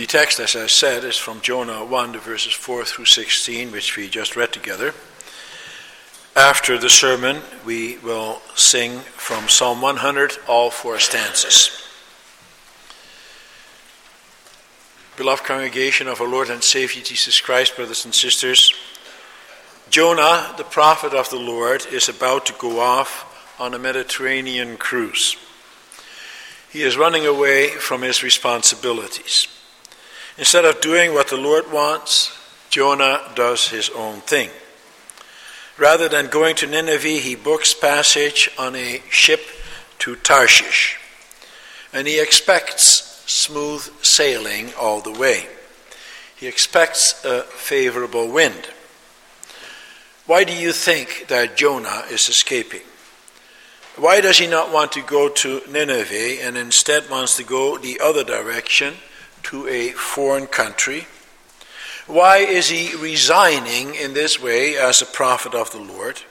The text, as I said, is from Jonah 1, verses 4 through 16, which we just read together. After the sermon, we will sing from Psalm 100, all four stanzas. Beloved congregation of our Lord and Savior Jesus Christ, brothers and sisters, Jonah, the prophet of the Lord, is about to go off on a Mediterranean cruise. He is running away from his responsibilities. Instead of doing what the Lord wants, Jonah does his own thing. Rather than going to Nineveh, he books passage on a ship to Tarshish. And he expects smooth sailing all the way. He expects a favorable wind. Why do you think that Jonah is escaping? Why does he not want to go to Nineveh and instead wants to go the other direction to a foreign country? Why is he resigning in this way as a prophet of the Lord?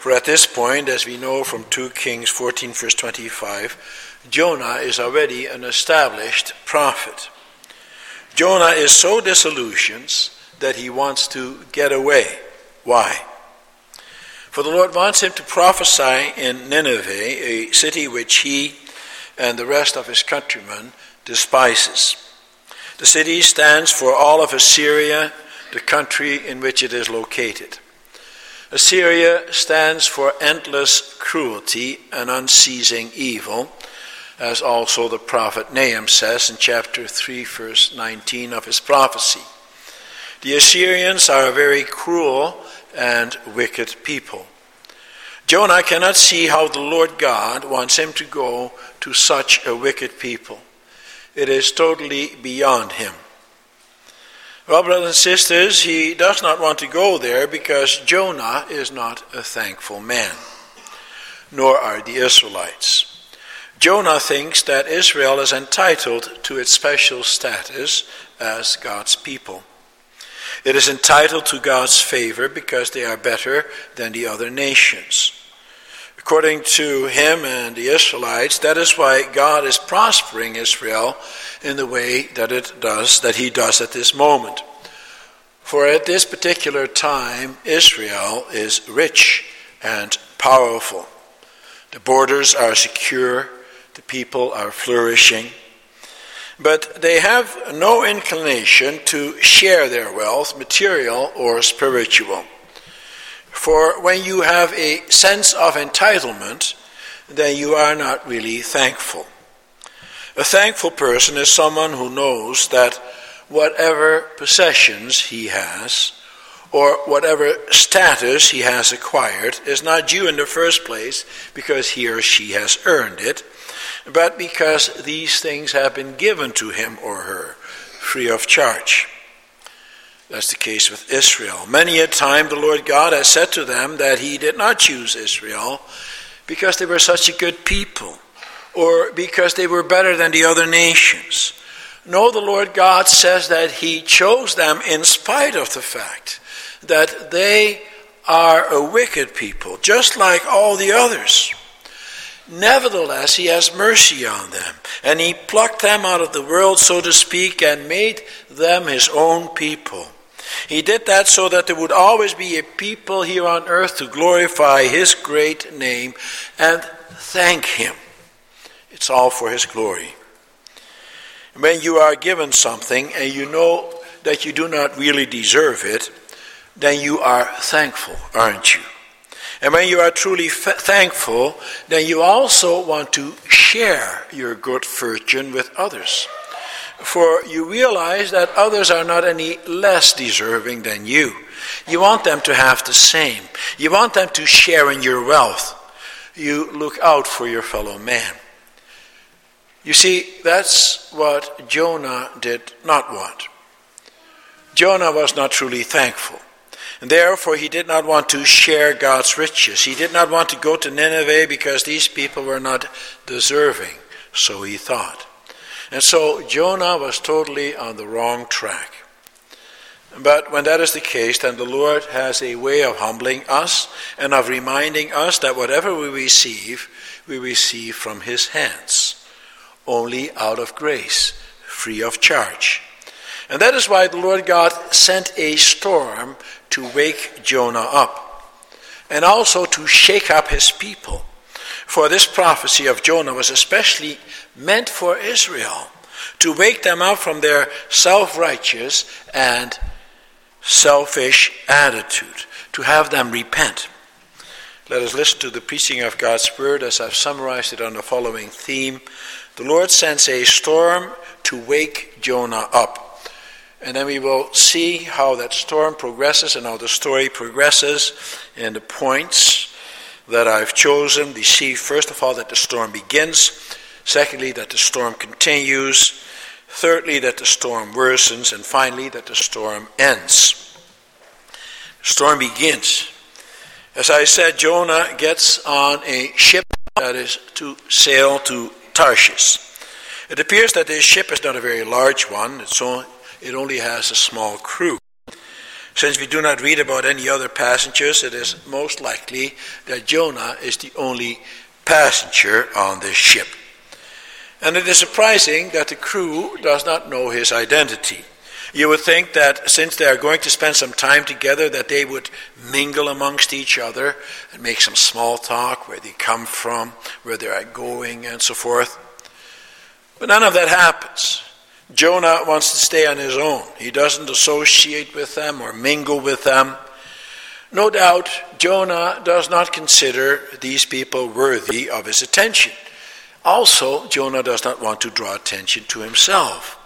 For at this point, as we know from 2 Kings 14, verse 25, Jonah is already an established prophet. Jonah is so disillusioned that he wants to get away. Why? For the Lord wants him to prophesy in Nineveh, a city which he and the rest of his countrymen despises. The city stands for all of Assyria, the country in which it is located. Assyria stands for endless cruelty and unceasing evil, as also the prophet Nahum says in chapter 3, verse 19 of his prophecy. The Assyrians are a very cruel and wicked people. Jonah cannot see how the Lord God wants him to go to such a wicked people. It is totally beyond him. Well, brothers and sisters, he does not want to go there because Jonah is not a thankful man, nor are the Israelites. Jonah thinks that Israel is entitled to its special status as God's people. It is entitled to God's favor because they are better than the other nations. According to him and the Israelites, that is why God is prospering Israel in the way that it does, that he does at this moment. For at this particular time, Israel is rich and powerful. The borders are secure, the people are flourishing. But they have no inclination to share their wealth, material or spiritual. For when you have a sense of entitlement, then you are not really thankful. A thankful person is someone who knows that whatever possessions he has, or whatever status he has acquired, is not due in the first place because he or she has earned it, but because these things have been given to him or her free of charge. That's the case with Israel. Many a time the Lord God has said to them that He did not choose Israel because they were such a good people or because they were better than the other nations. No, the Lord God says that He chose them in spite of the fact that they are a wicked people, just like all the others. Nevertheless, He has mercy on them, and He plucked them out of the world, so to speak, and made them His own people. He did that so that there would always be a people here on earth to glorify His great name and thank Him. It's all for His glory. When you are given something and you know that you do not really deserve it, then you are thankful, aren't you? And when you are truly f- thankful, then you also want to share your good fortune with others for you realize that others are not any less deserving than you. You want them to have the same. You want them to share in your wealth. You look out for your fellow man. You see, that's what Jonah did not want. Jonah was not truly thankful. And therefore, he did not want to share God's riches. He did not want to go to Nineveh because these people were not deserving, so he thought. And so Jonah was totally on the wrong track. But when that is the case, then the Lord has a way of humbling us and of reminding us that whatever we receive, we receive from His hands, only out of grace, free of charge. And that is why the Lord God sent a storm to wake Jonah up, and also to shake up his people. For this prophecy of Jonah was especially meant for Israel, to wake them up from their self righteous and selfish attitude, to have them repent. Let us listen to the preaching of God's Word as I've summarized it on the following theme. The Lord sends a storm to wake Jonah up. And then we will see how that storm progresses and how the story progresses and the points that I've chosen. We see, first of all, that the storm begins. Secondly, that the storm continues. Thirdly, that the storm worsens. And finally, that the storm ends. The storm begins. As I said, Jonah gets on a ship that is to sail to Tarshish. It appears that this ship is not a very large one, it's only, it only has a small crew. Since we do not read about any other passengers, it is most likely that Jonah is the only passenger on this ship. And it is surprising that the crew does not know his identity. You would think that since they are going to spend some time together, that they would mingle amongst each other and make some small talk, where they come from, where they are going, and so forth. But none of that happens. Jonah wants to stay on his own. He doesn't associate with them or mingle with them. No doubt, Jonah does not consider these people worthy of his attention. Also, Jonah does not want to draw attention to himself.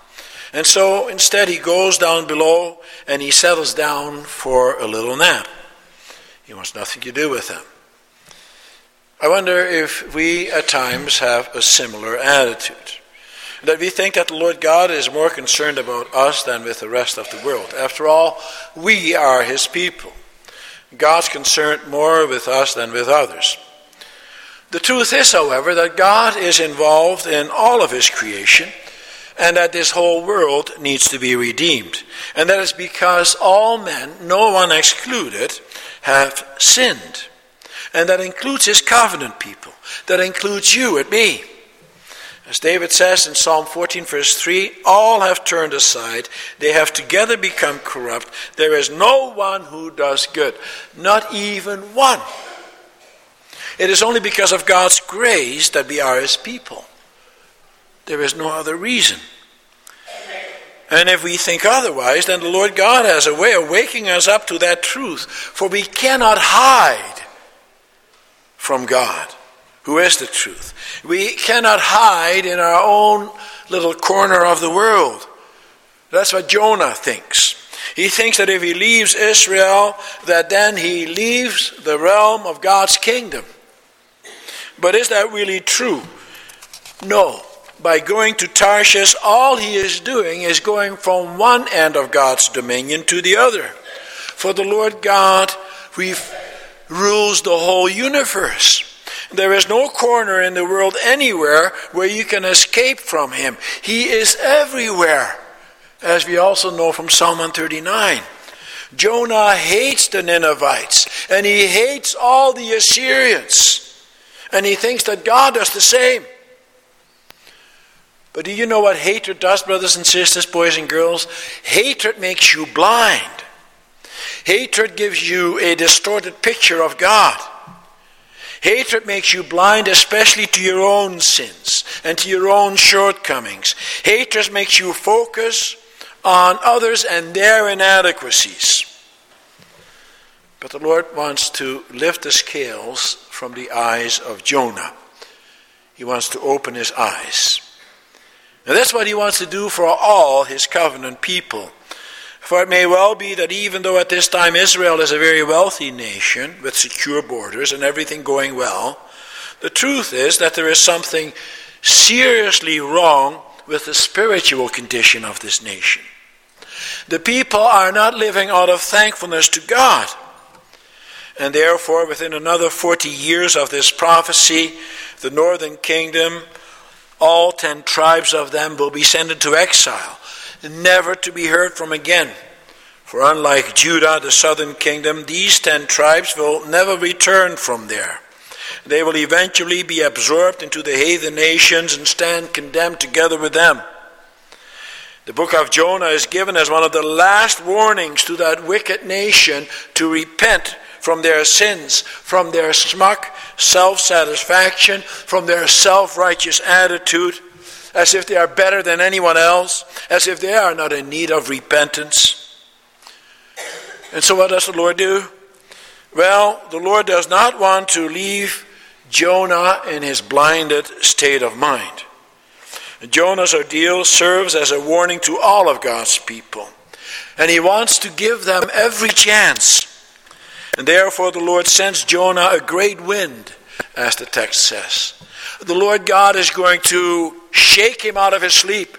And so instead he goes down below and he settles down for a little nap. He wants nothing to do with them. I wonder if we at times have a similar attitude. That we think that the Lord God is more concerned about us than with the rest of the world. After all, we are his people. God's concerned more with us than with others. The truth is, however, that God is involved in all of his creation and that this whole world needs to be redeemed. And that is because all men, no one excluded, have sinned. And that includes his covenant people. That includes you and me. As David says in Psalm 14, verse 3 All have turned aside, they have together become corrupt. There is no one who does good, not even one. It is only because of God's grace that we are his people. There is no other reason. And if we think otherwise, then the Lord God has a way of waking us up to that truth. For we cannot hide from God, who is the truth. We cannot hide in our own little corner of the world. That's what Jonah thinks. He thinks that if he leaves Israel, that then he leaves the realm of God's kingdom. But is that really true? No by going to Tarshish, all he is doing is going from one end of God's dominion to the other. For the Lord God rules the whole universe. There is no corner in the world anywhere where you can escape from him. He is everywhere, as we also know from Psalm 139. Jonah hates the Ninevites, and he hates all the Assyrians. And he thinks that God does the same. But do you know what hatred does, brothers and sisters, boys and girls? Hatred makes you blind. Hatred gives you a distorted picture of God. Hatred makes you blind, especially to your own sins and to your own shortcomings. Hatred makes you focus on others and their inadequacies. But the Lord wants to lift the scales from the eyes of Jonah. He wants to open his eyes. And that's what he wants to do for all his covenant people. For it may well be that even though at this time Israel is a very wealthy nation with secure borders and everything going well, the truth is that there is something seriously wrong with the spiritual condition of this nation. The people are not living out of thankfulness to God. And therefore, within another 40 years of this prophecy, the northern kingdom all ten tribes of them will be sent into exile, never to be heard from again. For unlike Judah, the southern kingdom, these ten tribes will never return from there. They will eventually be absorbed into the heathen nations and stand condemned together with them. The book of Jonah is given as one of the last warnings to that wicked nation to repent from their sins, from their smug self satisfaction, from their self righteous attitude, as if they are better than anyone else, as if they are not in need of repentance. And so, what does the Lord do? Well, the Lord does not want to leave Jonah in his blinded state of mind. Jonah's ordeal serves as a warning to all of God's people, and he wants to give them every chance. And therefore, the Lord sends Jonah a great wind, as the text says. The Lord God is going to shake him out of his sleep.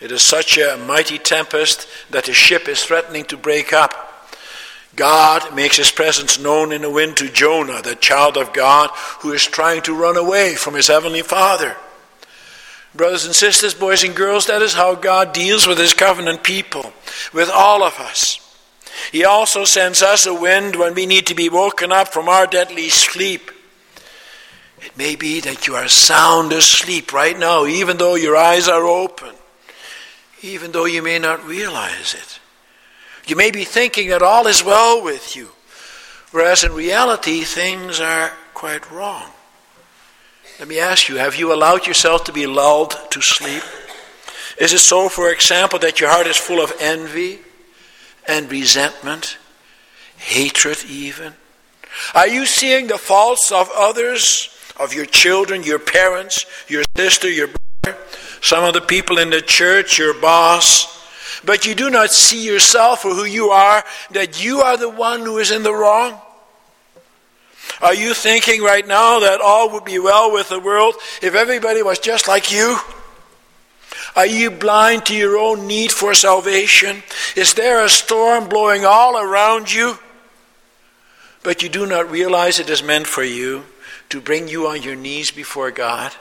It is such a mighty tempest that the ship is threatening to break up. God makes his presence known in the wind to Jonah, the child of God, who is trying to run away from his heavenly Father. Brothers and sisters, boys and girls, that is how God deals with his covenant people, with all of us. He also sends us a wind when we need to be woken up from our deadly sleep. It may be that you are sound asleep right now, even though your eyes are open, even though you may not realize it. You may be thinking that all is well with you, whereas in reality, things are quite wrong. Let me ask you have you allowed yourself to be lulled to sleep? Is it so, for example, that your heart is full of envy and resentment, hatred even? Are you seeing the faults of others, of your children, your parents, your sister, your brother, some of the people in the church, your boss? but you do not see yourself or who you are, that you are the one who is in the wrong? Are you thinking right now that all would be well with the world if everybody was just like you? Are you blind to your own need for salvation? Is there a storm blowing all around you? But you do not realize it is meant for you to bring you on your knees before God?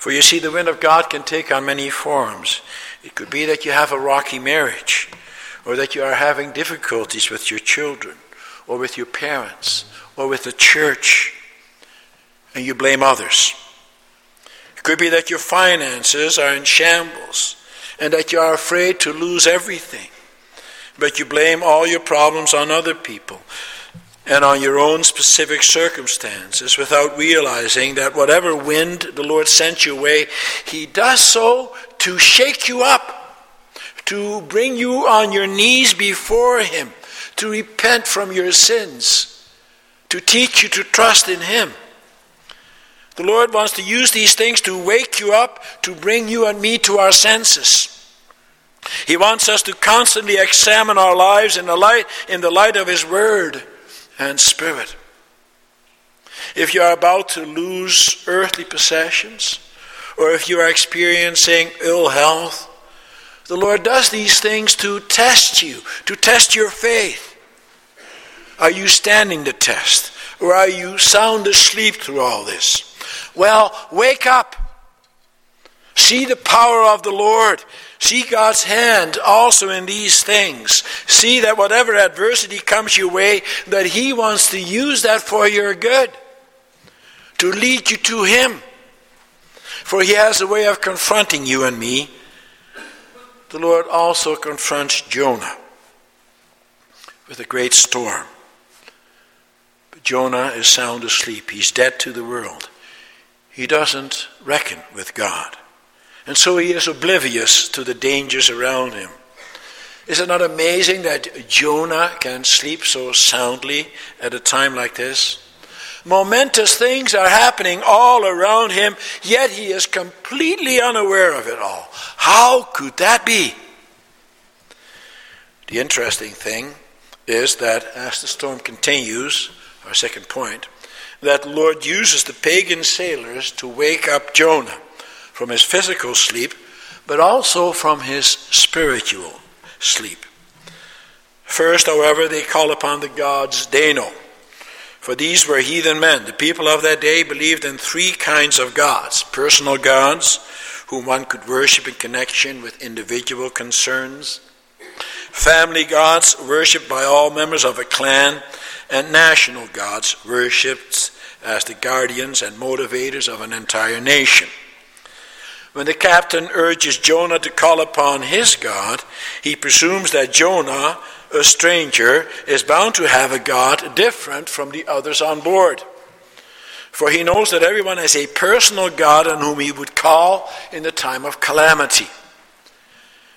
For you see, the wind of God can take on many forms. It could be that you have a rocky marriage, or that you are having difficulties with your children, or with your parents, or with the church, and you blame others. It could be that your finances are in shambles, and that you are afraid to lose everything, but you blame all your problems on other people and on your own specific circumstances without realizing that whatever wind the Lord sent your way, He does so to shake you up, to bring you on your knees before Him, to repent from your sins, to teach you to trust in Him. The Lord wants to use these things to wake you up, to bring you and me to our senses. He wants us to constantly examine our lives in the light, in the light of His Word and Spirit. If you are about to lose earthly possessions, or if you are experiencing ill health, the Lord does these things to test you, to test your faith. Are you standing the test? Or are you sound asleep through all this? Well, wake up. See the power of the Lord. See God's hand also in these things. See that whatever adversity comes your way, that He wants to use that for your good, to lead you to Him. For he has a way of confronting you and me. The Lord also confronts Jonah with a great storm. But Jonah is sound asleep. He's dead to the world. He doesn't reckon with God. And so he is oblivious to the dangers around him. Is it not amazing that Jonah can sleep so soundly at a time like this? Momentous things are happening all around him, yet he is completely unaware of it all. How could that be? The interesting thing is that as the storm continues, our second point, that Lord uses the pagan sailors to wake up Jonah from his physical sleep, but also from his spiritual sleep. First, however, they call upon the gods Dano for these were heathen men. The people of that day believed in three kinds of gods personal gods, whom one could worship in connection with individual concerns, family gods, worshipped by all members of a clan, and national gods, worshipped as the guardians and motivators of an entire nation. When the captain urges Jonah to call upon his God, he presumes that Jonah, a stranger, is bound to have a God different from the others on board. For he knows that everyone has a personal God on whom he would call in the time of calamity.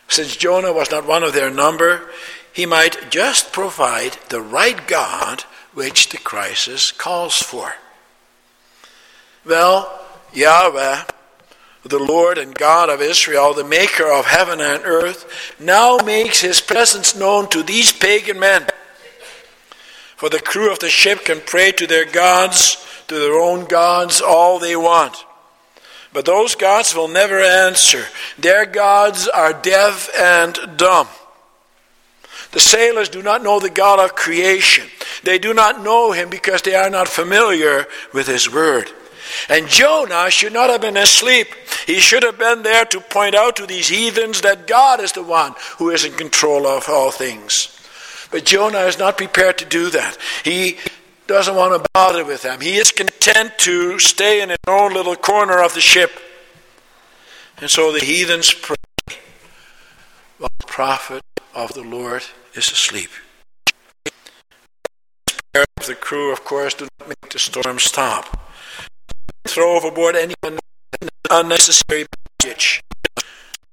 Since Jonah was not one of their number, he might just provide the right God which the crisis calls for. Well, Yahweh the Lord and God of Israel, the maker of heaven and earth, now makes his presence known to these pagan men. For the crew of the ship can pray to their gods, to their own gods, all they want. But those gods will never answer. Their gods are deaf and dumb. The sailors do not know the God of creation. They do not know him because they are not familiar with his word. And Jonah should not have been asleep. He should have been there to point out to these heathens that God is the one who is in control of all things. But Jonah is not prepared to do that. He doesn't want to bother with them. He is content to stay in his own little corner of the ship. And so the heathens pray while the prophet of the Lord is asleep. The prayer of the crew, of course, do not make the storm stop throw overboard any unnecessary baggage.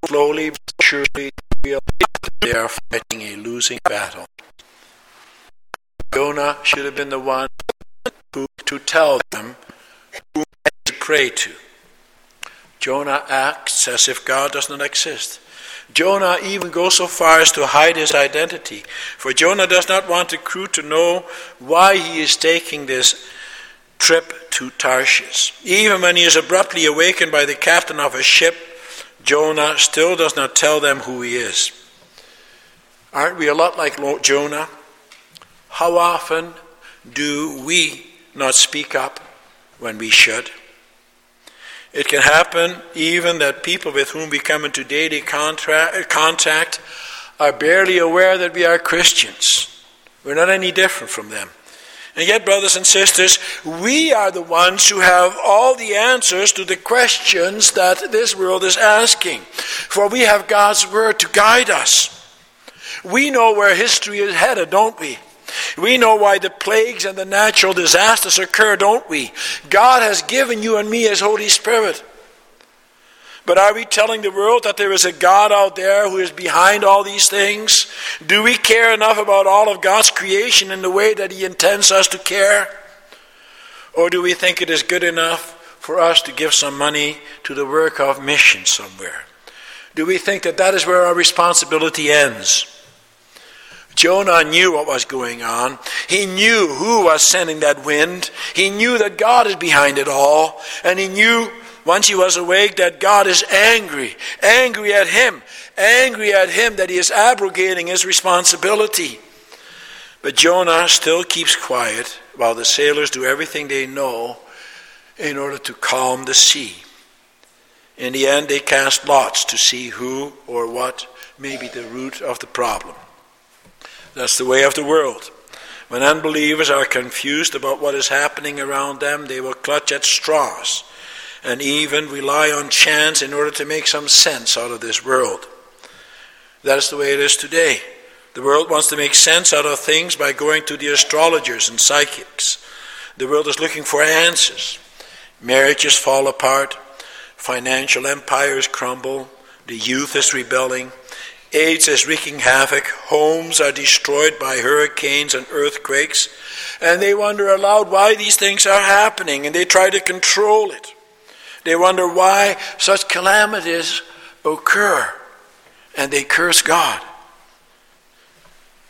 Slowly but surely they are fighting a losing battle. Jonah should have been the one who, to tell them who to pray to. Jonah acts as if God does not exist. Jonah even goes so far as to hide his identity, for Jonah does not want the crew to know why he is taking this trip to Tarshish. Even when he is abruptly awakened by the captain of a ship, Jonah still does not tell them who he is. Aren't we a lot like Jonah? How often do we not speak up when we should? It can happen even that people with whom we come into daily contact are barely aware that we are Christians. We're not any different from them. And yet, brothers and sisters, we are the ones who have all the answers to the questions that this world is asking. For we have God's Word to guide us. We know where history is headed, don't we? We know why the plagues and the natural disasters occur, don't we? God has given you and me His Holy Spirit. But are we telling the world that there is a God out there who is behind all these things? Do we care enough about all of God's creation in the way that He intends us to care? Or do we think it is good enough for us to give some money to the work of mission somewhere? Do we think that that is where our responsibility ends? Jonah knew what was going on. He knew who was sending that wind. He knew that God is behind it all. And he knew once he was awake that God is angry, angry at him, angry at him that he is abrogating his responsibility. But Jonah still keeps quiet while the sailors do everything they know in order to calm the sea. In the end, they cast lots to see who or what may be the root of the problem. That's the way of the world. When unbelievers are confused about what is happening around them, they will clutch at straws and even rely on chance in order to make some sense out of this world. That is the way it is today. The world wants to make sense out of things by going to the astrologers and psychics. The world is looking for answers. Marriages fall apart, financial empires crumble, the youth is rebelling, AIDS is wreaking havoc, homes are destroyed by hurricanes and earthquakes, and they wonder aloud why these things are happening and they try to control it. They wonder why such calamities occur and they curse God.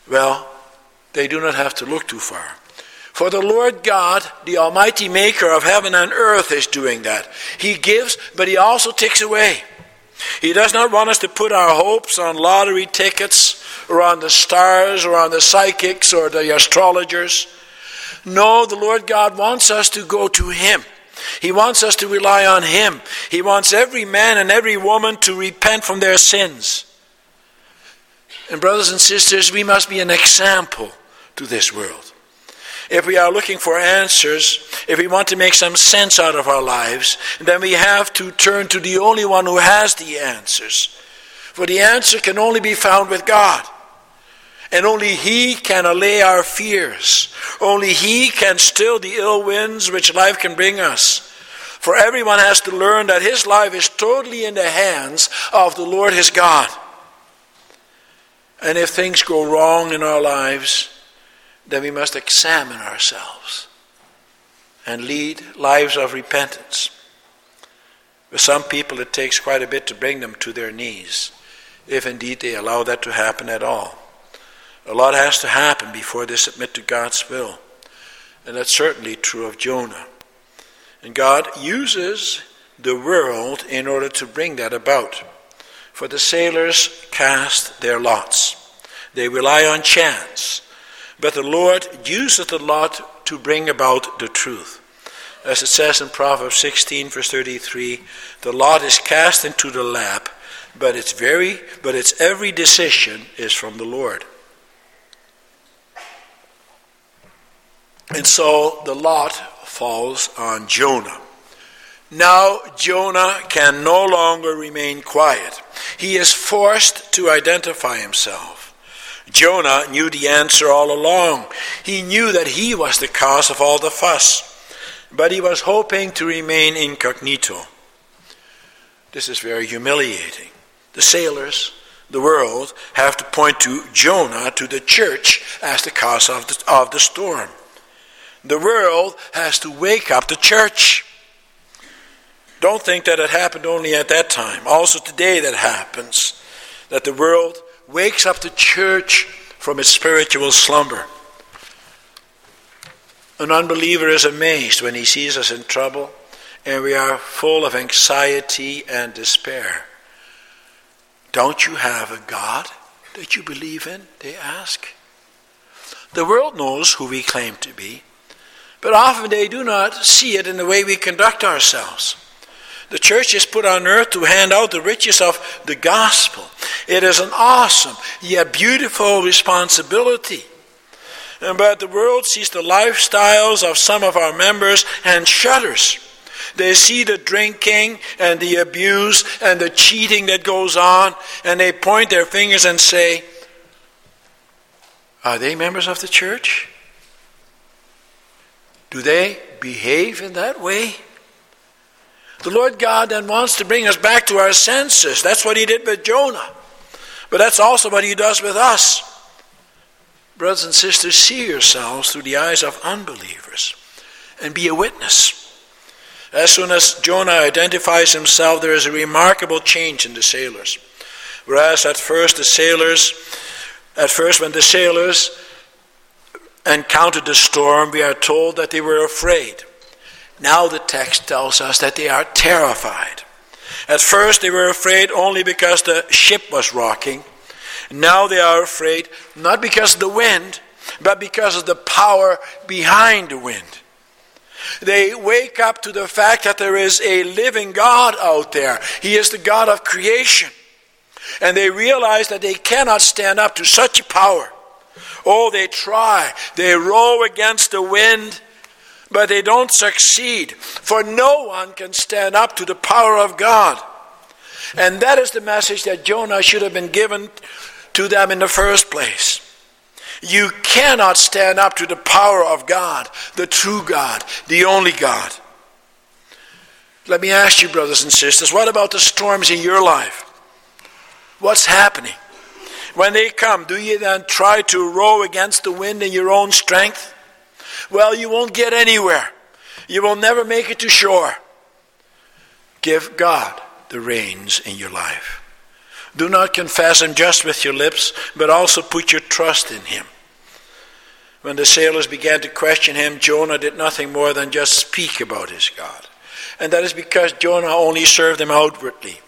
Well, they do not have to look too far. For the Lord God, the Almighty Maker of heaven and earth, is doing that. He gives, but He also takes away. He does not want us to put our hopes on lottery tickets or on the stars or on the psychics or the astrologers. No, the Lord God wants us to go to Him. He wants us to rely on Him. He wants every man and every woman to repent from their sins. And, brothers and sisters, we must be an example to this world. if we are looking for answers, if we want to make some sense out of our lives, then we have to turn to the only one who has the answers. For the answer can only be found with God. And only He can allay our fears. Only He can still the ill winds which life can bring us. For everyone has to learn that his life is totally in the hands of the Lord his God. And if things go wrong in our lives, then we must examine ourselves and lead lives of repentance. For some people, it takes quite a bit to bring them to their knees, if indeed they allow that to happen at all. A lot has to happen before they submit to God's will. And that's certainly true of Jonah. And God uses the world in order to bring that about. For the sailors cast their lots, they rely on chance. But the Lord uses the lot to bring about the truth. As it says in Proverbs 16, verse 33, the lot is cast into the lap, but its very but its every decision is from the Lord. And so the lot falls on Jonah. Now Jonah can no longer remain quiet. He is forced to identify himself. Jonah knew the answer all along. He knew that he was the cause of all the fuss, but he was hoping to remain incognito. This is very humiliating. The sailors, the world, have to point to Jonah, to the church, as the cause of the, of the storm. The world has to wake up the church. Don't think that it happened only at that time. Also today that happens. That the world wakes up the church from its spiritual slumber. An unbeliever is amazed when he sees us in trouble and we are full of anxiety and despair. Don't you have a God that you believe in? They ask. The world knows who we claim to be. But often they do not see it in the way we conduct ourselves. The church is put on earth to hand out the riches of the gospel. It is an awesome yet beautiful responsibility. But the world sees the lifestyles of some of our members and shudders. They see the drinking and the abuse and the cheating that goes on, and they point their fingers and say, Are they members of the church? Do they behave in that way? The Lord God then wants to bring us back to our senses. That's what He did with Jonah. But that's also what He does with us. Brothers and sisters, see yourselves through the eyes of unbelievers and be a witness. As soon as Jonah identifies himself, there is a remarkable change in the sailors. Whereas at first the sailors, at first when the sailors encountered the storm, we are told that they were afraid. Now the text tells us that they are terrified. At first, they were afraid only because the ship was rocking. Now they are afraid not because of the wind, but because of the power behind the wind. They wake up to the fact that there is a living God out there. He is the God of creation. And they realize that they cannot stand up to such a power. Oh, they try. They row against the wind, but they don't succeed. For no one can stand up to the power of God. And that is the message that Jonah should have been given to them in the first place. You cannot stand up to the power of God, the true God, the only God. Let me ask you, brothers and sisters, what about the storms in your life? What's happening? When they come, do you then try to row against the wind in your own strength? Well, you won't get anywhere. You will never make it to shore. Give God the reins in your life. Do not confess Him just with your lips, but also put your trust in Him. When the sailors began to question him, Jonah did nothing more than just speak about his God. And that is because Jonah only served them outwardly.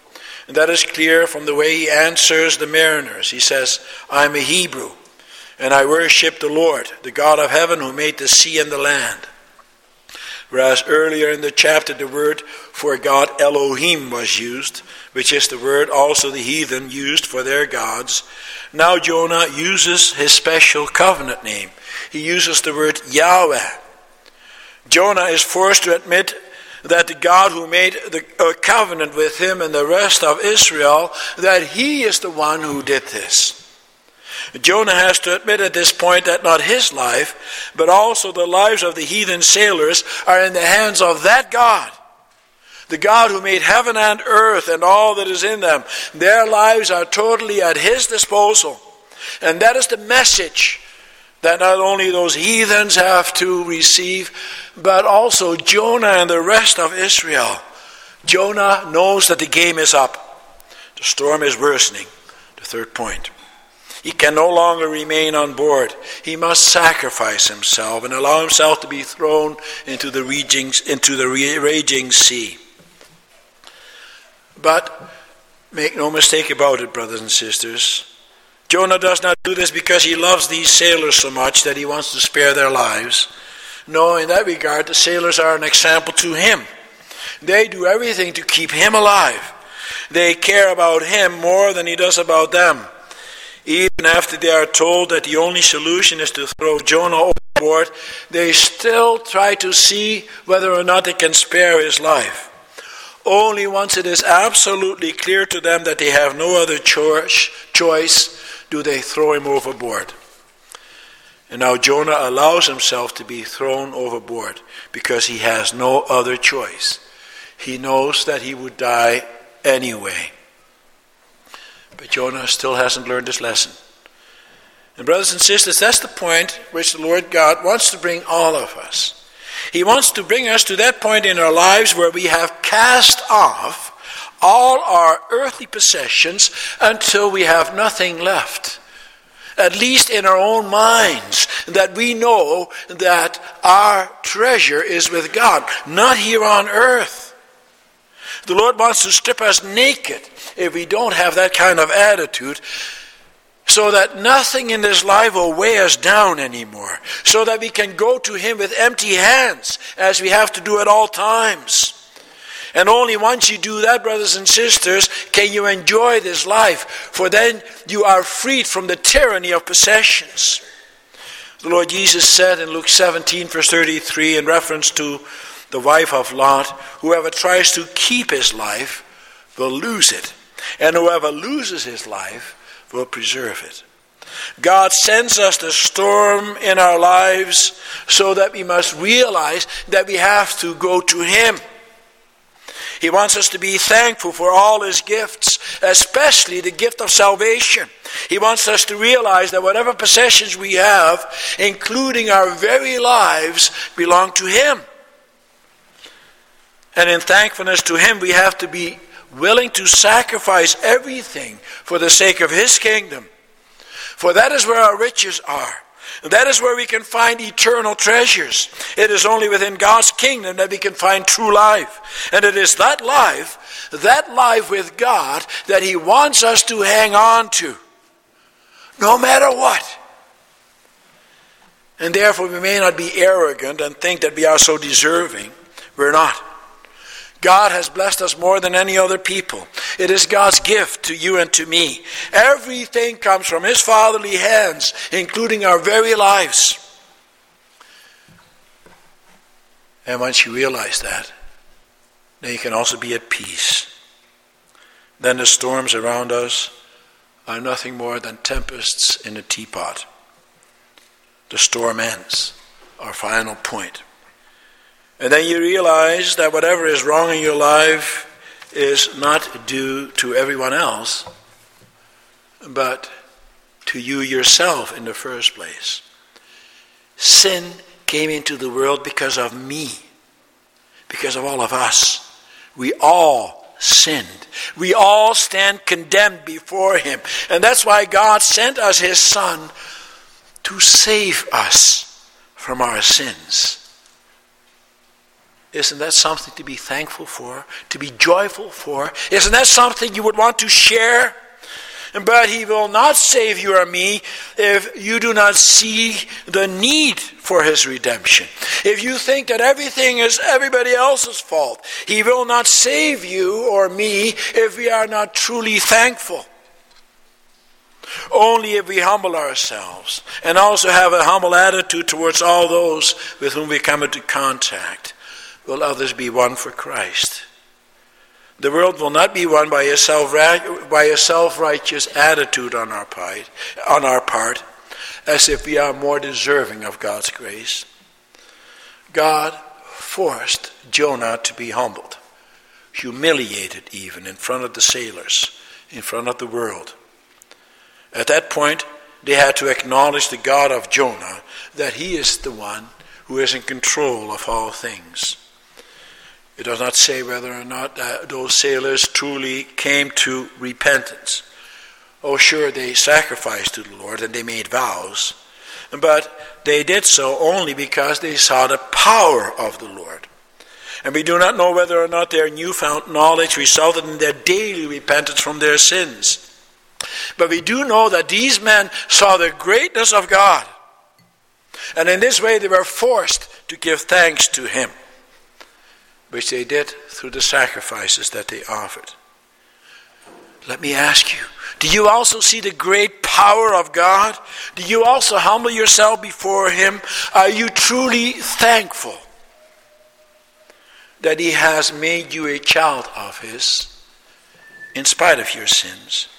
And that is clear from the way he answers the mariners. He says, I'm a Hebrew, and I worship the Lord, the God of heaven who made the sea and the land. Whereas earlier in the chapter, the word for God, Elohim, was used, which is the word also the heathen used for their gods. Now Jonah uses his special covenant name. He uses the word Yahweh. Jonah is forced to admit that the God who made the uh, covenant with him and the rest of Israel, that he is the one who did this. Jonah has to admit at this point that not his life, but also the lives of the heathen sailors are in the hands of that God. The God who made heaven and earth and all that is in them. Their lives are totally at his disposal. And that is the message that not only those heathens have to receive, but also Jonah and the rest of Israel. Jonah knows that the game is up. The storm is worsening. The third point. He can no longer remain on board. He must sacrifice himself and allow himself to be thrown into the raging, into the raging sea. But make no mistake about it, brothers and sisters. Jonah does not do this because he loves these sailors so much that he wants to spare their lives. No, in that regard, the sailors are an example to him. They do everything to keep him alive. They care about him more than he does about them. Even after they are told that the only solution is to throw Jonah overboard, they still try to see whether or not they can spare his life. Only once it is absolutely clear to them that they have no other choice, do they throw him overboard. And now Jonah allows himself to be thrown overboard because he has no other choice. He knows that he would die anyway. But Jonah still hasn't learned his lesson. And, brothers and sisters, that's the point which the Lord God wants to bring all of us. He wants to bring us to that point in our lives where we have cast off all our earthly possessions until we have nothing left. At least in our own minds, that we know that our treasure is with God, not here on earth. The Lord wants to strip us naked if we don't have that kind of attitude so that nothing in this life will weigh us down anymore, so that we can go to Him with empty hands, as we have to do at all times. And only once you do that, brothers and sisters, can you enjoy this life, for then you are freed from the tyranny of possessions. The Lord Jesus said in Luke 17, verse 33, in reference to the wife of Lot, whoever tries to keep his life will lose it and whoever loses his life will preserve it. God sends us the storm in our lives so that we must realize that we have to go to Him. He wants us to be thankful for all His gifts, especially the gift of salvation. He wants us to realize that whatever possessions we have, including our very lives, belong to Him. And in thankfulness to Him, we have to be willing to sacrifice everything for the sake of His kingdom. For that is where our riches are. That is where we can find eternal treasures. It is only within God's kingdom that we can find true life. And it is that life, that life with God, that He wants us to hang on to. No matter what. And therefore, we may not be arrogant and think that we are so deserving. We're not. God has blessed us more than any other people. It is God's gift to you and to me. Everything comes from His fatherly hands, including our very lives. And once you realize that, then you can also be at peace. Then the storms around us are nothing more than tempests in a teapot. The storm ends, our final point. And then you realize that whatever is wrong in your life is not due to everyone else, but to you yourself in the first place. Sin came into the world because of me, because of all of us. We all sinned. We all stand condemned before Him. And that's why God sent us His Son to save us from our sins. Isn't that something to be thankful for, to be joyful for? Isn't that something you would want to share? But he will not save you or me if you do not see the need for his redemption. If you think that everything is everybody else's fault, he will not save you or me if we are not truly thankful. Only if we humble ourselves and also have a humble attitude towards all those with whom we come into contact will others be won for Christ. The world will not be won by a, self, by a self-righteous attitude on our, part, on our part, as if we are more deserving of God's grace. God forced Jonah to be humbled, humiliated even in front of the sailors, in front of the world. At that point, they had to acknowledge the God of Jonah, that he is the one who is in control of all things. It does not say whether or not those sailors truly came to repentance. Oh, sure, they sacrificed to the Lord and they made vows, but they did so only because they saw the power of the Lord. And we do not know whether or not their newfound knowledge resulted in their daily repentance from their sins. But we do know that these men saw the greatness of God. And in this way, they were forced to give thanks to Him which they did through the sacrifices that they offered. Let me ask you do you also see the great power of God? Do you also humble yourself before Him? Are you truly thankful that He has made you a child of His in spite of your sins?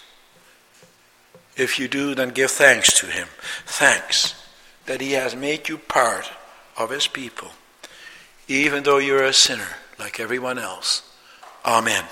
If you do, then give thanks to Him. Thanks that He has made you part of His people, even though you're a sinner like everyone else. Amen.